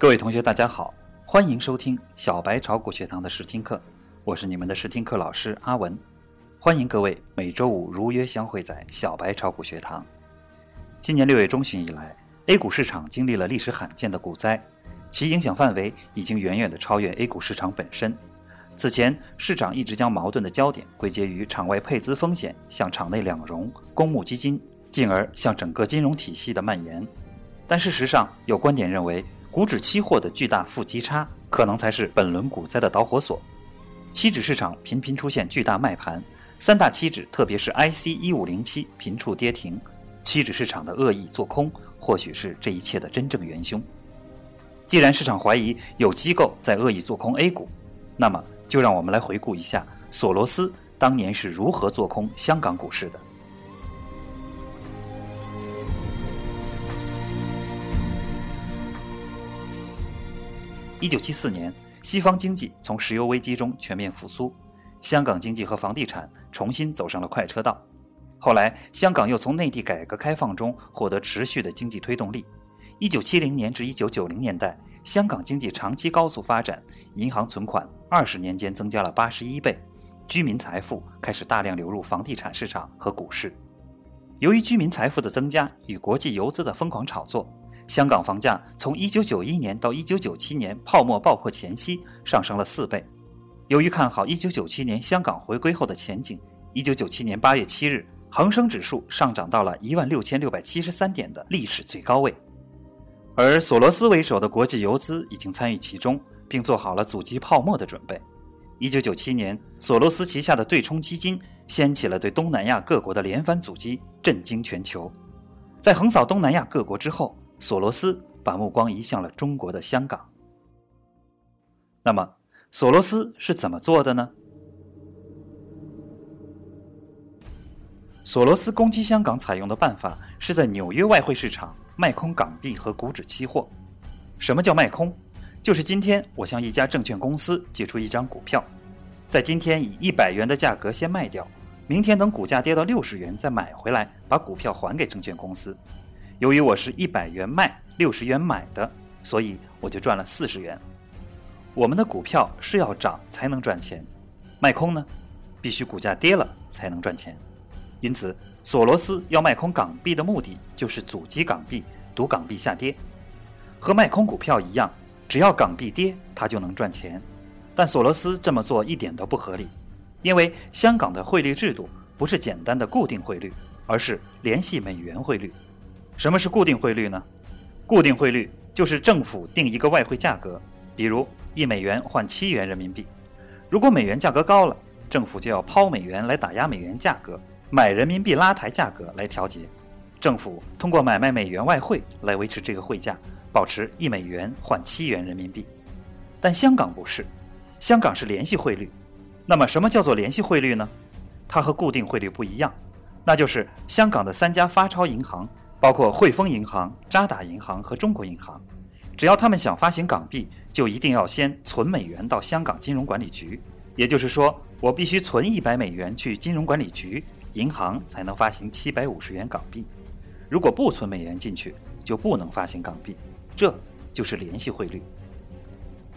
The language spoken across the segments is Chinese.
各位同学，大家好，欢迎收听小白炒股学堂的试听课，我是你们的试听课老师阿文。欢迎各位每周五如约相会在小白炒股学堂。今年六月中旬以来，A 股市场经历了历史罕见的股灾，其影响范围已经远远的超越 A 股市场本身。此前，市场一直将矛盾的焦点归结于场外配资风险向场内两融、公募基金，进而向整个金融体系的蔓延。但事实上，有观点认为。股指期货的巨大负基差，可能才是本轮股灾的导火索。期指市场频频出现巨大卖盘，三大期指，特别是 IC 一五零七频触跌停。期指市场的恶意做空，或许是这一切的真正元凶。既然市场怀疑有机构在恶意做空 A 股，那么就让我们来回顾一下索罗斯当年是如何做空香港股市的。一九七四年，西方经济从石油危机中全面复苏，香港经济和房地产重新走上了快车道。后来，香港又从内地改革开放中获得持续的经济推动力。一九七零年至一九九零年代，香港经济长期高速发展，银行存款二十年间增加了八十一倍，居民财富开始大量流入房地产市场和股市。由于居民财富的增加与国际游资的疯狂炒作。香港房价从1991年到1997年泡沫爆破前夕上升了四倍。由于看好1997年香港回归后的前景，1997年8月7日，恒生指数上涨到了16,673点的历史最高位。而索罗斯为首的国际游资已经参与其中，并做好了阻击泡沫的准备。1997年，索罗斯旗下的对冲基金掀起了对东南亚各国的连番阻击，震惊全球。在横扫东南亚各国之后，索罗斯把目光移向了中国的香港。那么，索罗斯是怎么做的呢？索罗斯攻击香港采用的办法是在纽约外汇市场卖空港币和股指期货。什么叫卖空？就是今天我向一家证券公司借出一张股票，在今天以一百元的价格先卖掉，明天等股价跌到六十元再买回来，把股票还给证券公司。由于我是一百元卖六十元买的，所以我就赚了四十元。我们的股票是要涨才能赚钱，卖空呢，必须股价跌了才能赚钱。因此，索罗斯要卖空港币的目的就是阻击港币，赌港币下跌。和卖空股票一样，只要港币跌，他就能赚钱。但索罗斯这么做一点都不合理，因为香港的汇率制度不是简单的固定汇率，而是联系美元汇率。什么是固定汇率呢？固定汇率就是政府定一个外汇价格，比如一美元换七元人民币。如果美元价格高了，政府就要抛美元来打压美元价格，买人民币拉抬价格来调节。政府通过买卖美元外汇来维持这个汇价，保持一美元换七元人民币。但香港不是，香港是联系汇率。那么什么叫做联系汇率呢？它和固定汇率不一样，那就是香港的三家发钞银行。包括汇丰银行、渣打银行和中国银行，只要他们想发行港币，就一定要先存美元到香港金融管理局。也就是说，我必须存一百美元去金融管理局，银行才能发行七百五十元港币。如果不存美元进去，就不能发行港币。这就是联系汇率。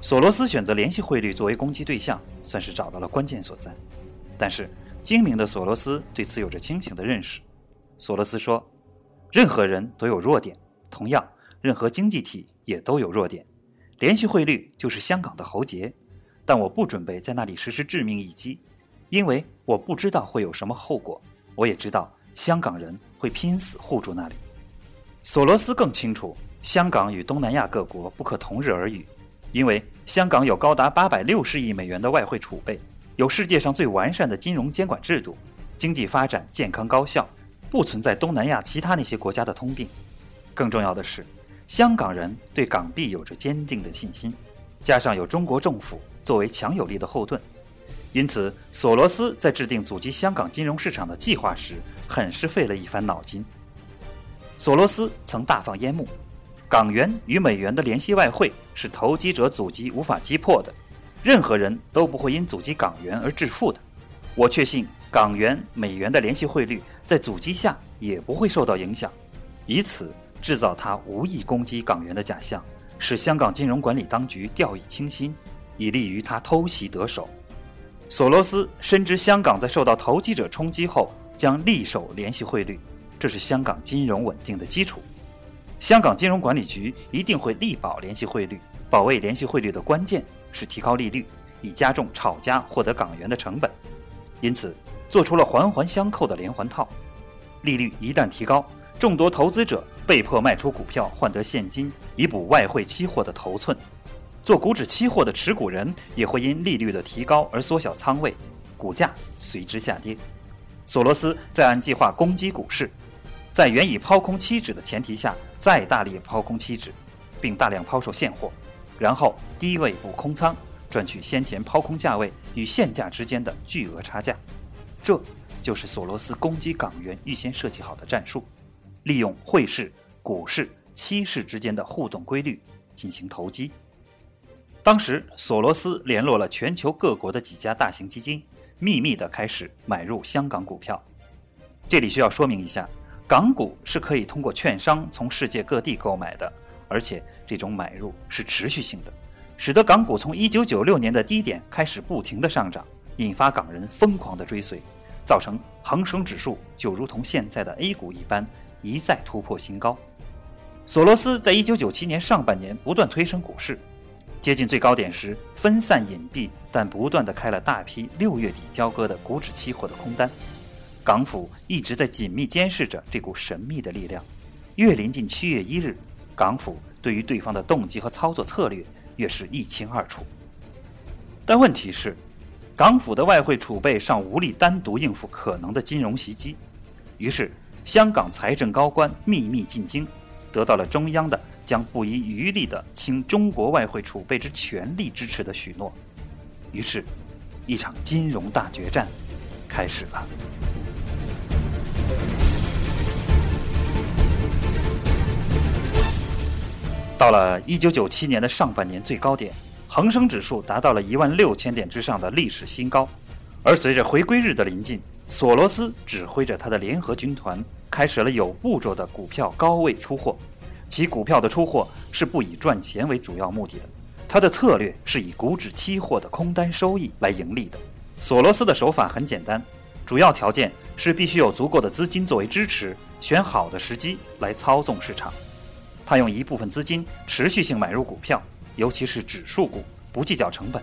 索罗斯选择联系汇率作为攻击对象，算是找到了关键所在。但是，精明的索罗斯对此有着清醒的认识。索罗斯说。任何人都有弱点，同样，任何经济体也都有弱点。联系汇率就是香港的喉结，但我不准备在那里实施致命一击，因为我不知道会有什么后果。我也知道香港人会拼死护住那里。索罗斯更清楚，香港与东南亚各国不可同日而语，因为香港有高达八百六十亿美元的外汇储备，有世界上最完善的金融监管制度，经济发展健康高效。不存在东南亚其他那些国家的通病，更重要的是，香港人对港币有着坚定的信心，加上有中国政府作为强有力的后盾，因此索罗斯在制定阻击香港金融市场的计划时，很是费了一番脑筋。索罗斯曾大放烟幕，港元与美元的联系外汇是投机者阻击无法击破的，任何人都不会因阻击港元而致富的。我确信。港元、美元的联系汇率在阻击下也不会受到影响，以此制造他无意攻击港元的假象，使香港金融管理当局掉以轻心，以利于他偷袭得手。索罗斯深知香港在受到投机者冲击后将力守联系汇率，这是香港金融稳定的基础。香港金融管理局一定会力保联系汇率，保卫联系汇率的关键是提高利率，以加重炒家获得港元的成本。因此，做出了环环相扣的连环套。利率一旦提高，众多投资者被迫卖出股票换得现金，以补外汇期货的头寸。做股指期货的持股人也会因利率的提高而缩小仓位，股价随之下跌。索罗斯在按计划攻击股市，在原已抛空期指的前提下，再大力抛空期指，并大量抛售现货，然后低位补空仓，赚取先前抛空价位与现价之间的巨额差价。这就是索罗斯攻击港元预先设计好的战术，利用汇市、股市、期市之间的互动规律进行投机。当时，索罗斯联络了全球各国的几家大型基金，秘密地开始买入香港股票。这里需要说明一下，港股是可以通过券商从世界各地购买的，而且这种买入是持续性的，使得港股从1996年的低点开始不停的上涨，引发港人疯狂的追随，造成恒生指数就如同现在的 A 股一般，一再突破新高。索罗斯在一九九七年上半年不断推升股市。接近最高点时，分散隐蔽，但不断的开了大批六月底交割的股指期货的空单。港府一直在紧密监视着这股神秘的力量。越临近七月一日，港府对于对方的动机和操作策略越是一清二楚。但问题是，港府的外汇储备尚无力单独应付可能的金融袭击。于是，香港财政高官秘密进京，得到了中央的。将不遗余力的倾中国外汇储备之全力支持的许诺，于是，一场金融大决战开始了。到了一九九七年的上半年最高点，恒生指数达到了一万六千点之上的历史新高，而随着回归日的临近，索罗斯指挥着他的联合军团，开始了有步骤的股票高位出货。其股票的出货是不以赚钱为主要目的的，他的策略是以股指期货的空单收益来盈利的。索罗斯的手法很简单，主要条件是必须有足够的资金作为支持，选好的时机来操纵市场。他用一部分资金持续性买入股票，尤其是指数股，不计较成本；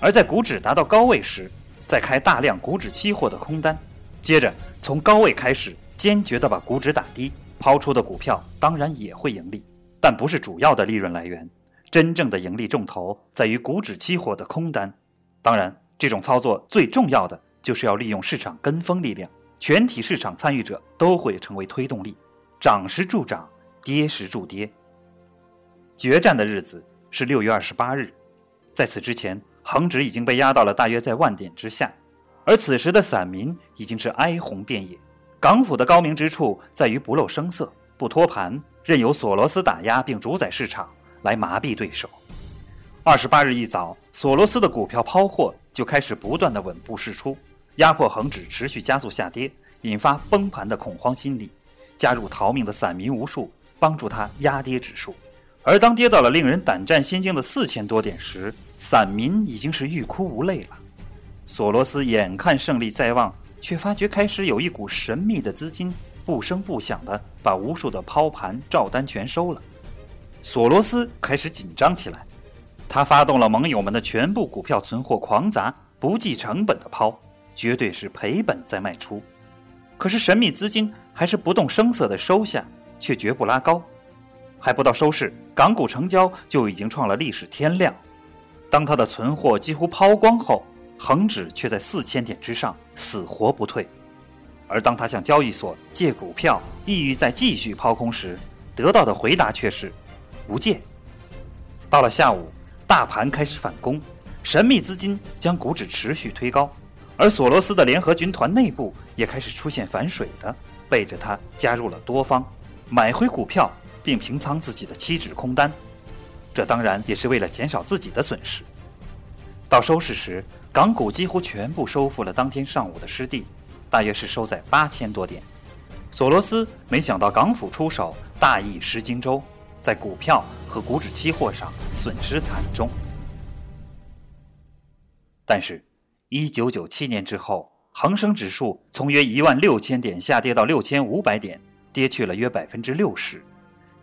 而在股指达到高位时，再开大量股指期货的空单，接着从高位开始坚决地把股指打低。抛出的股票当然也会盈利，但不是主要的利润来源。真正的盈利重头在于股指期货的空单。当然，这种操作最重要的就是要利用市场跟风力量，全体市场参与者都会成为推动力，涨时助涨，跌时助跌。决战的日子是六月二十八日，在此之前，恒指已经被压到了大约在万点之下，而此时的散民已经是哀鸿遍野。港府的高明之处在于不露声色、不托盘，任由索罗斯打压并主宰市场，来麻痹对手。二十八日一早，索罗斯的股票抛货就开始不断的稳步释出，压迫恒指持续加速下跌，引发崩盘的恐慌心理。加入逃命的散民无数，帮助他压跌指数。而当跌到了令人胆战心惊的四千多点时，散民已经是欲哭无泪了。索罗斯眼看胜利在望。却发觉开始有一股神秘的资金不声不响地把无数的抛盘照单全收了，索罗斯开始紧张起来，他发动了盟友们的全部股票存货狂砸，不计成本的抛，绝对是赔本在卖出。可是神秘资金还是不动声色地收下，却绝不拉高，还不到收市，港股成交就已经创了历史天量。当他的存货几乎抛光后。恒指却在四千点之上死活不退，而当他向交易所借股票，意欲再继续抛空时，得到的回答却是不借。到了下午，大盘开始反攻，神秘资金将股指持续推高，而索罗斯的联合军团内部也开始出现反水的，背着他加入了多方，买回股票并平仓自己的期指空单，这当然也是为了减少自己的损失。到收市时，港股几乎全部收复了当天上午的失地，大约是收在八千多点。索罗斯没想到港府出手，大意失荆州，在股票和股指期货上损失惨重。但是，一九九七年之后，恒生指数从约一万六千点下跌到六千五百点，跌去了约百分之六十。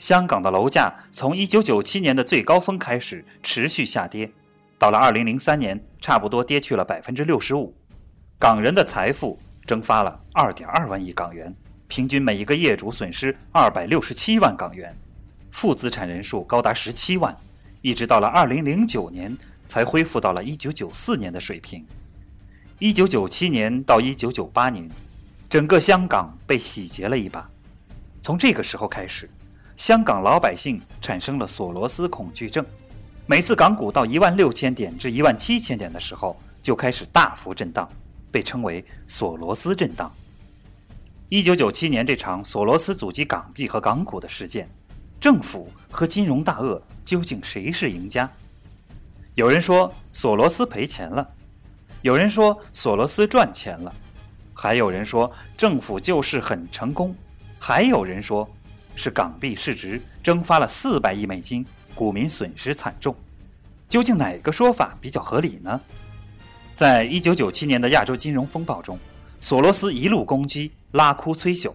香港的楼价从一九九七年的最高峰开始持续下跌，到了二零零三年，差不多跌去了百分之六十五。港人的财富蒸发了二点二万亿港元，平均每一个业主损失二百六十七万港元，负资产人数高达十七万，一直到了二零零九年。才恢复到了一九九四年的水平。一九九七年到一九九八年，整个香港被洗劫了一把。从这个时候开始，香港老百姓产生了索罗斯恐惧症。每次港股到一万六千点至一万七千点的时候，就开始大幅震荡，被称为索罗斯震荡。一九九七年这场索罗斯阻击港币和港股的事件，政府和金融大鳄究竟谁是赢家？有人说索罗斯赔钱了，有人说索罗斯赚钱了，还有人说政府救市很成功，还有人说是港币市值蒸发了四百亿美金，股民损失惨重。究竟哪个说法比较合理呢？在一九九七年的亚洲金融风暴中，索罗斯一路攻击，拉哭催朽，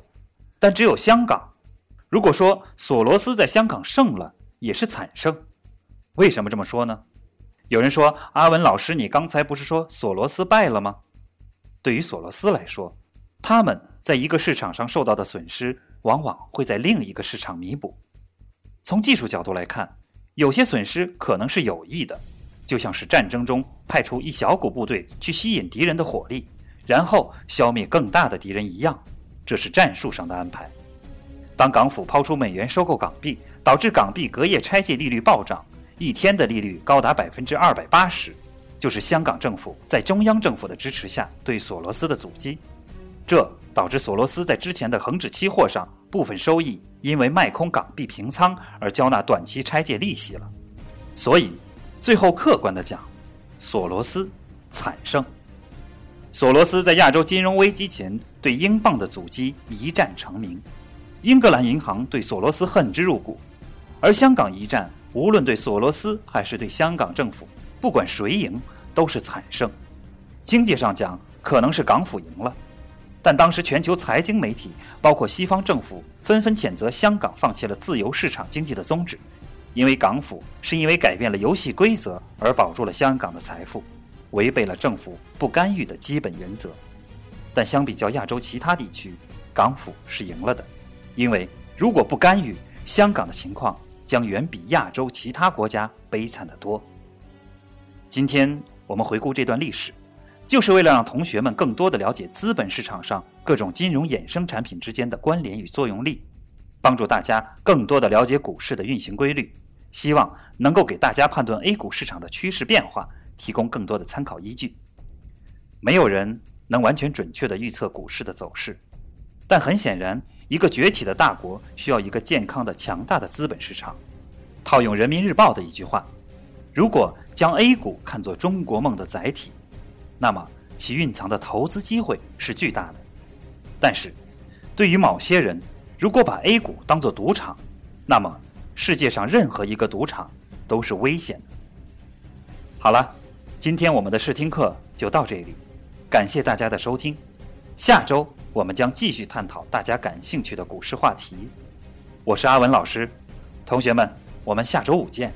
但只有香港。如果说索罗斯在香港胜了，也是惨胜。为什么这么说呢？有人说：“阿文老师，你刚才不是说索罗斯败了吗？”对于索罗斯来说，他们在一个市场上受到的损失，往往会在另一个市场弥补。从技术角度来看，有些损失可能是有意的，就像是战争中派出一小股部队去吸引敌人的火力，然后消灭更大的敌人一样，这是战术上的安排。当港府抛出美元收购港币，导致港币隔夜拆借利率暴涨。一天的利率高达百分之二百八十，就是香港政府在中央政府的支持下对索罗斯的阻击，这导致索罗斯在之前的恒指期货上部分收益因为卖空港币平仓而交纳短期拆借利息了，所以最后客观的讲，索罗斯惨胜。索罗斯在亚洲金融危机前对英镑的阻击一战成名，英格兰银行对索罗斯恨之入骨，而香港一战。无论对索罗斯还是对香港政府，不管谁赢，都是惨胜。经济上讲，可能是港府赢了，但当时全球财经媒体，包括西方政府，纷纷谴责香港放弃了自由市场经济的宗旨，因为港府是因为改变了游戏规则而保住了香港的财富，违背了政府不干预的基本原则。但相比较亚洲其他地区，港府是赢了的，因为如果不干预，香港的情况。将远比亚洲其他国家悲惨得多。今天我们回顾这段历史，就是为了让同学们更多的了解资本市场上各种金融衍生产品之间的关联与作用力，帮助大家更多的了解股市的运行规律，希望能够给大家判断 A 股市场的趋势变化提供更多的参考依据。没有人能完全准确的预测股市的走势，但很显然。一个崛起的大国需要一个健康的、强大的资本市场。套用人民日报的一句话：“如果将 A 股看作中国梦的载体，那么其蕴藏的投资机会是巨大的。但是，对于某些人，如果把 A 股当作赌场，那么世界上任何一个赌场都是危险的。”好了，今天我们的试听课就到这里，感谢大家的收听。下周。我们将继续探讨大家感兴趣的股市话题。我是阿文老师，同学们，我们下周五见。